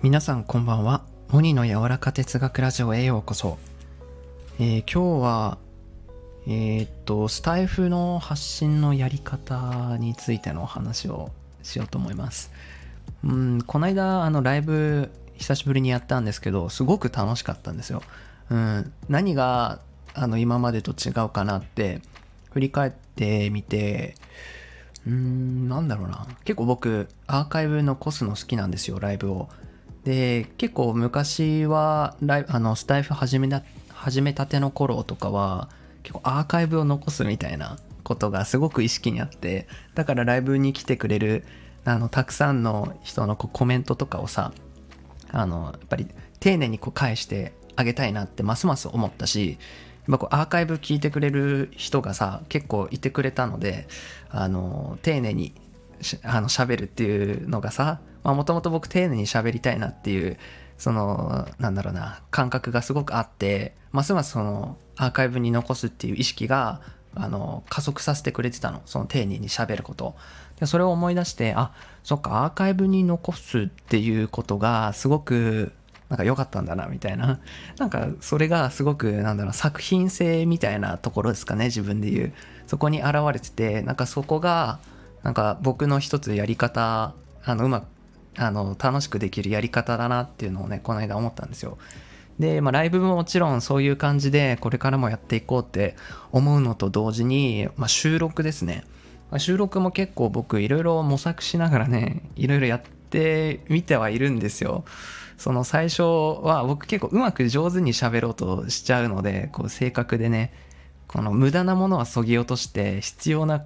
皆さんこんばんは。モニの柔らか哲学ラジオへようこそ、えー今日はえーっとスタイフの発信のやり方についてのお話をしようと思います。うんこの間あのライブ久しぶりにやったんですけどすごく楽しかったんですよ、うん、何があの今までと違うかなって振り返ってみてうーんなんだろうな。結構僕アーカイブ残すの好きなんですよライブを。で結構昔はライあのスタイフ始めな始めたての頃とかは結構アーカイブを残すみたいなことがすごく意識にあってだからライブに来てくれるあのたくさんの人のコメントとかをさあのやっぱり丁寧にこう返してあげたいなってますます思ったしやっこうアーカイブ聞いてくれる人がさ結構いてくれたのであの丁寧にあの喋るっていうのがさもともと僕丁寧に喋りたいなっていうそのなんだろうな感覚がすごくあってますますそのアーカイブに残すっていう意識があの加速させてくれてたの。その丁寧に喋ること。でそれを思い出してあそっかアーカイブに残すっていうことがすごくなんか良かったんだなみたいな。なんかそれがすごくなんだろう作品性みたいなところですかね自分で言う。そこに現れててなんかそこがなんか僕の一つやり方あのうまくあの楽しくできるやり方だなっていうのをねこの間思ったんですよ。で、まあ、ライブももちろんそういう感じでこれからもやっていこうって思うのと同時に、まあ、収録ですね、まあ収録も結構僕いろいろ模索しながらねいろいろやってみてはいるんですよ。その最初は僕結構うまく上手に喋ろうとしちゃうのでこう性格でねこの無駄なものはそぎ落として必要な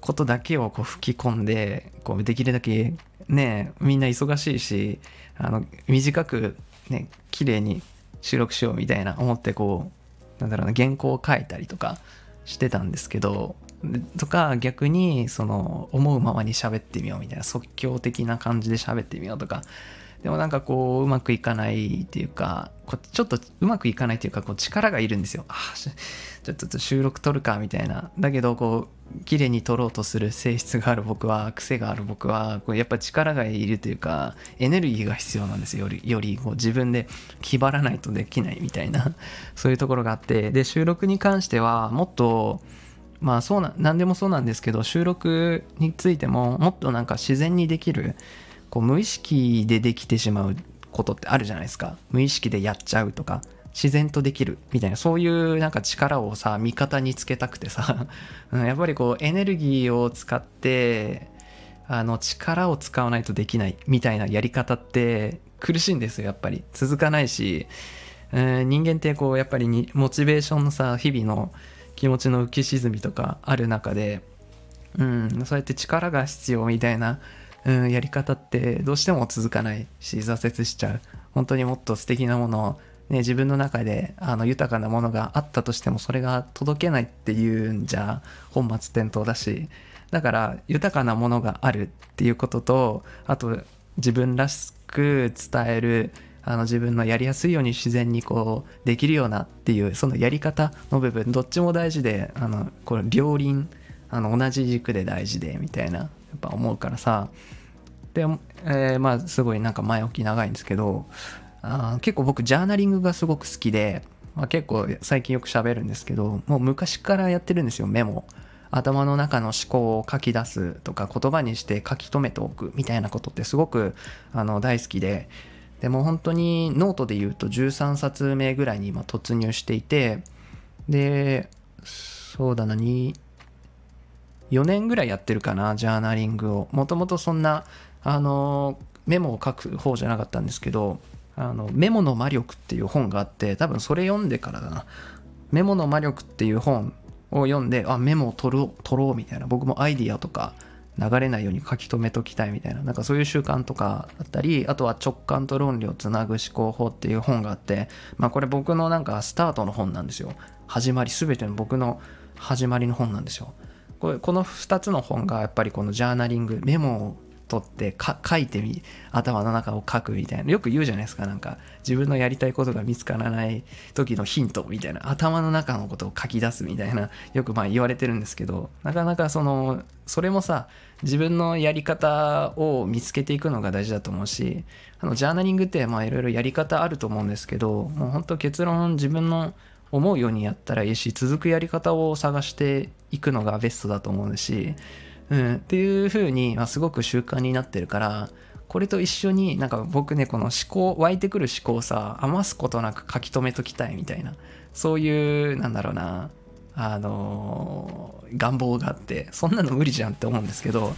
ことだけをこう吹き込んでこうできるだけねみんな忙しいしあの短くね綺麗に収録しようみたいな思ってこうなんだろうな原稿を書いたりとかしてたんですけどとか逆にその思うままに喋ってみようみたいな即興的な感じで喋ってみようとかでもなんかこううまくいかないっていうかこちょっとうまくいかないっていうかこう力がいるんですよ。あーしちょっと収録撮るかみたいな。だけどこう綺麗に撮ろうとする性質がある僕は癖がある僕はこうやっぱ力がいるというかエネルギーが必要なんですよよりよりこう自分で気張らないとできないみたいな そういうところがあってで収録に関してはもっとまあそうな何でもそうなんですけど収録についてももっとなんか自然にできるこう無意識でできてしまうことってあるじゃないですか。無意識でやっちゃうとか自然とできるみたいなそういうなんか力をさ味方につけたくてさやっぱりこうエネルギーを使ってあの力を使わないとできないみたいなやり方って苦しいんですよやっぱり。続かないし、うん人間ってこうやっぱりにモチベーションのさ日々の気持ちの浮き沈みとかある中でうん、そうやって力が必要みたいな、うん、やり方ってどうしても続かないし挫折しちゃう。本当にもっと素敵なものを、ね、自分の中であの豊かなものがあったとしてもそれが届けないっていうんじゃ本末転倒だしだから豊かなものがあるっていうこととあと自分らしく伝えるあの自分のやりやすいように自然にこうできるようなっていうそのやり方の部分どっちも大事であのこれ両輪あの同じ軸で大事でみたいな。っぱ思うからさ。で、えーまあすごいなんか前置き長いんですけどあ結構僕ジャーナリングがすごく好きで、まあ、結構最近よく喋るんですけどもう昔からやってるんですよメモ。頭の中の思考を書き出すとか言葉にして書き留めておくみたいなことってすごくあの大好きで。でも本当にノートで言うと13冊目ぐらいに今突入していてでそうだなに4年ぐらいやってるかなジャーナリングを。もともとそんなあのメモを書く方じゃなかったんですけどあのメモの魔力っていう本があって多分それ読んでからだな。メモの魔力っていう本を読んであメモを取ろう取ろうみたいな。僕もアイディアとか流れないように書き留めときたいみたいな。なんかそういう習慣とかあったりあとは直感と論理をつなぐ思考法っていう本があってまあこれ僕のなんかスタートの本なんですよ。始まり全ての僕の始まりの本なんですよ。ここの2つの本がやっぱりこのジャーナリングメモを取ってか書いてみ頭の中を書くみたいなよく言うじゃないですか。なんか自分のやりたいことが見つからない時のヒントみたいな頭の中のことを書き出すみたいなよくまあ言われてるんですけどなかなかそのそれもさ自分のやり方を見つけていくのが大事だと思うしあのジャーナリングってまあいろいろやり方あると思うんですけどもう本当結論自分の思うようにやったらいいし続くやり方を探していくのがベストだと思うしうん、っていう風に、まあ、すごく習慣になってるからこれと一緒になんか僕ねこの思考湧いてくる思考さ余すことなく書き留めときたいみたいなそういうなんだろうなあのー、願望があってそんなの無理じゃんって思うんですけど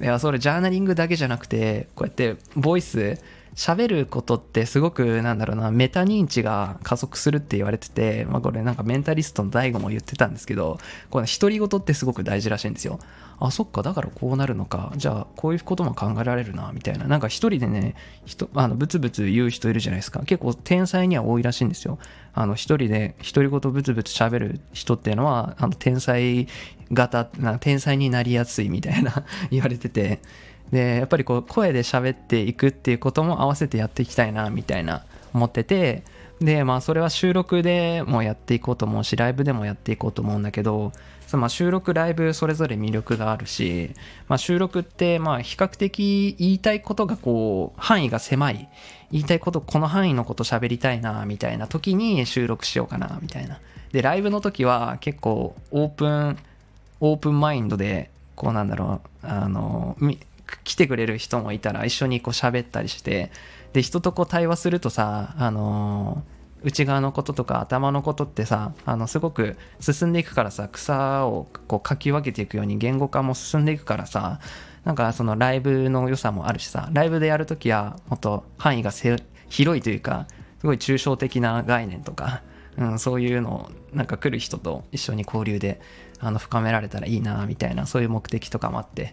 いやそれジャーナリングだけじゃなくてこうやってボイス喋ることってすごくなんだろうなメタ認知が加速するって言われてて、まあ、これなんかメンタリストの DAIGO も言ってたんですけどこの独り言ってすごく大事らしいんですよ。あそっかだからこうなるのか。じゃあこういうことも考えられるなみたいな。なんか一人でね人あのブツブツ言う人いるじゃないですか。結構天才には多いらしいんですよ。あの一人で独り言ブツブツ喋る人っていうのはあの天才型な天才になりやすいみたいな 言われてて。でやっぱりこう声で喋っていくっていうことも合わせてやっていきたいなみたいな思っててでまあそれは収録でもやっていこうと思うしライブでもやっていこうと思うんだけどそのまあ収録ライブそれぞれ魅力があるし、まあ、収録ってまあ比較的言いたいことがこう範囲が狭い。言いたいことこの範囲のこと喋りたいなみたいな時に収録しようかなみたいな。でライブの時は結構オープンオープンマインドでこうなんだろうあの来てくれる人もいたら一緒にこう喋ったりしてで人とこう対話するとさあのー、内側のこととか頭のことってさあのすごく進んでいくからさ草をこうかき分けていくように言語化も進んでいくからさなんかそのライブの良さもあるしさライブでやるときはもっと範囲が広いというかすごい抽象的な概念とか、うん、そういうのをなんか来る人と一緒に交流であの深められたらいいなみたいなそういう目的とかもあって。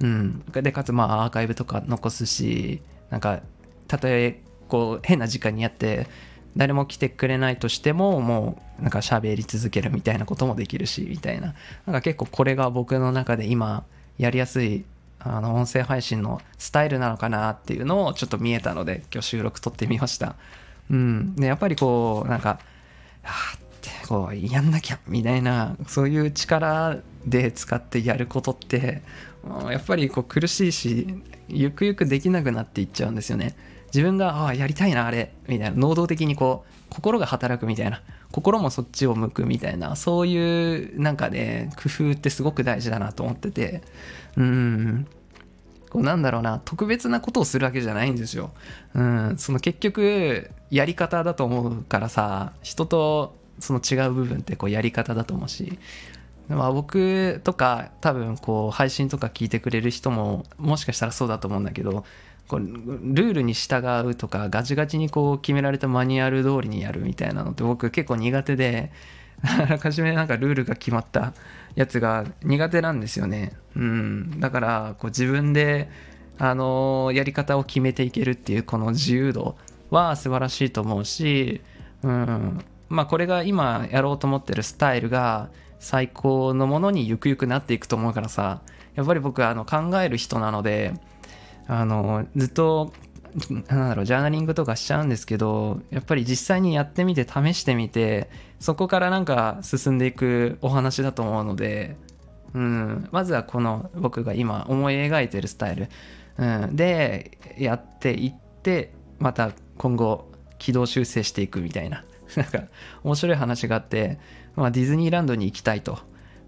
うん、でかつまあアーカイブとか残すしなんかたとえこう変な時間にやって誰も来てくれないとしてももうなんか喋り続けるみたいなこともできるしみたいな。なんか結構これが僕の中で今やりやすいあの音声配信のスタイルなのかなっていうのをちょっと見えたので今日収録撮ってみました。うん。でやっぱりこうなんかあってこうやんなきゃみたいなそういう力で使ってやることってやっぱりこう苦しいしゆくゆくできなくなっていっちゃうんですよね。自分がああやりたいなあれみたいな能動的にこう心が働くみたいな心もそっちを向くみたいなそういうなんかね工夫ってすごく大事だなと思っててうん。こうなんだろうな特別なことをするわけじゃないんですよ。うん、その結局やり方だと思うからさ人とその違う部分ってこうやり方だと思うしまあ、僕とか多分こう配信とか聞いてくれる人ももしかしたらそうだと思うんだけどこうルールに従うとかガチガチにこう決められたマニュアル通りにやるみたいなのって僕結構苦手であらかじめなんかルールが決まったやつが苦手なんですよね。うん、だからこう自分であのやり方を決めていけるっていうこの自由度は素晴らしいと思うし、うん、まあこれが今やろうと思ってるスタイルが最高のものにゆくゆくなっていくと思うからさやっぱり僕はあの考える人なのであのずっとなんだろうジャーナリングとかしちゃうんですけどやっぱり実際にやってみて試してみてそこからなんか進んでいくお話だと思うので、うん、まずはこの僕が今思い描いてるスタイル、うん、でやっていってまた今後軌道修正していくみたいな。なんか面白い話があってまあ、ディズニーランドに行きたいと。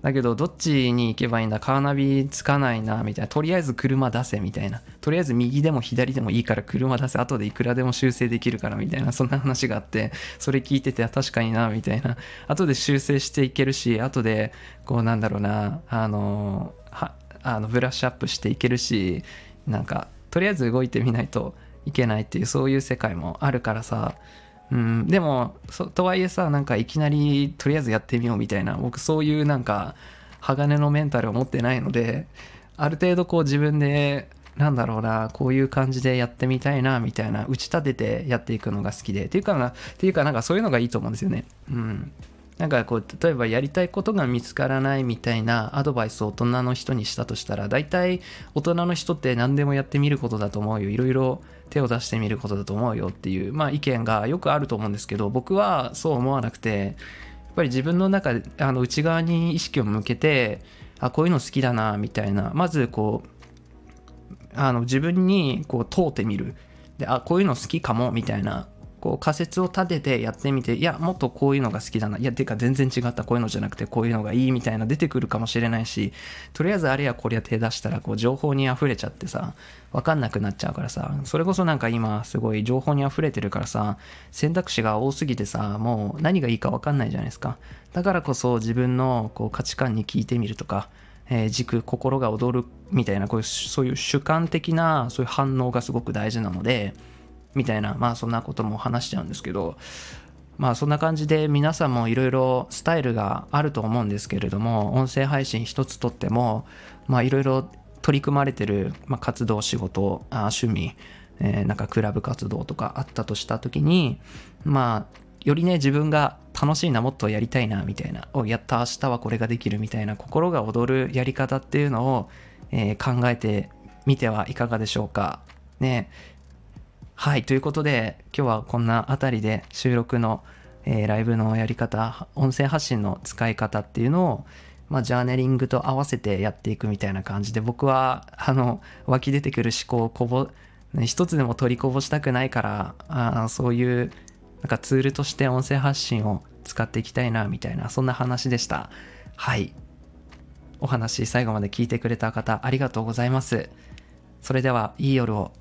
だけど、どっちに行けばいいんだ？カーナビつかないな、みたいな。とりあえず車出せ、みたいな。とりあえず右でも左でもいいから車出せ。後でいくらでも修正できるから、みたいな。そんな話があって、それ聞いてて、確かにな、みたいな。後で修正していけるし、後で、こうなんだろうな、あの、はあのブラッシュアップしていけるし、なんか、とりあえず動いてみないといけないっていう、そういう世界もあるからさ、うん、でもとはいえさなんかいきなりとりあえずやってみようみたいな僕そういうなんか鋼のメンタルを持ってないのである程度こう自分でなんだろうなこういう感じでやってみたいなみたいな打ち立ててやっていくのが好きでっていうかなっていうかなんかそういうのがいいと思うんですよね。うん。なんかこう例えばやりたいことが見つからないみたいなアドバイスを大人の人にしたとしたら大体大人の人って何でもやってみることだと思うよ。いろいろ手を出してみることだと思うよっていう、まあ、意見がよくあると思うんですけど僕はそう思わなくてやっぱり自分の中あの内側に意識を向けてあこういうの好きだなみたいなまずこうあの自分にこう問うてみる。であこういうの好きかもみたいなこう仮説を立ててやってみていやもっとこういうのが好きだな。いやてか全然違ったこういうのじゃなくてこういうのがいいみたいな出てくるかもしれないしとりあえずあれやこれや手出したらこう情報に溢れちゃってさ分かんなくなっちゃうからさ。それこそなんか今すごい情報に溢れてるからさ選択肢が多すぎてさもう何がいいか分かんないじゃないですか。だからこそ自分のこう価値観に聞いてみるとかえー、軸心が躍るみたいなこういうそういう主観的なそういう反応がすごく大事なのでみたいなまあそんなことも話しちゃうんですけどまあそんな感じで皆さんもいろいろスタイルがあると思うんですけれども音声配信一つとってもまあいろいろ取り組まれてる、まあ、活動仕事あ趣味、えー、なんかクラブ活動とかあったとした時にまあよりね自分が楽しいなもっとやりたいなみたいなおやった明日はこれができるみたいな心が躍るやり方っていうのを、えー、考えてみてはいかがでしょうか。ね。はい、ということで、今日はこんなあたりで収録の、えー、ライブのやり方、音声発信の使い方っていうのを、まあ、ジャーネリングと合わせてやっていくみたいな感じで、僕は、あの、湧き出てくる思考をこぼ、一つでも取りこぼしたくないから、あそういう、なんかツールとして音声発信を使っていきたいな、みたいな、そんな話でした。はい。お話最後まで聞いてくれた方、ありがとうございます。それでは、いい夜を。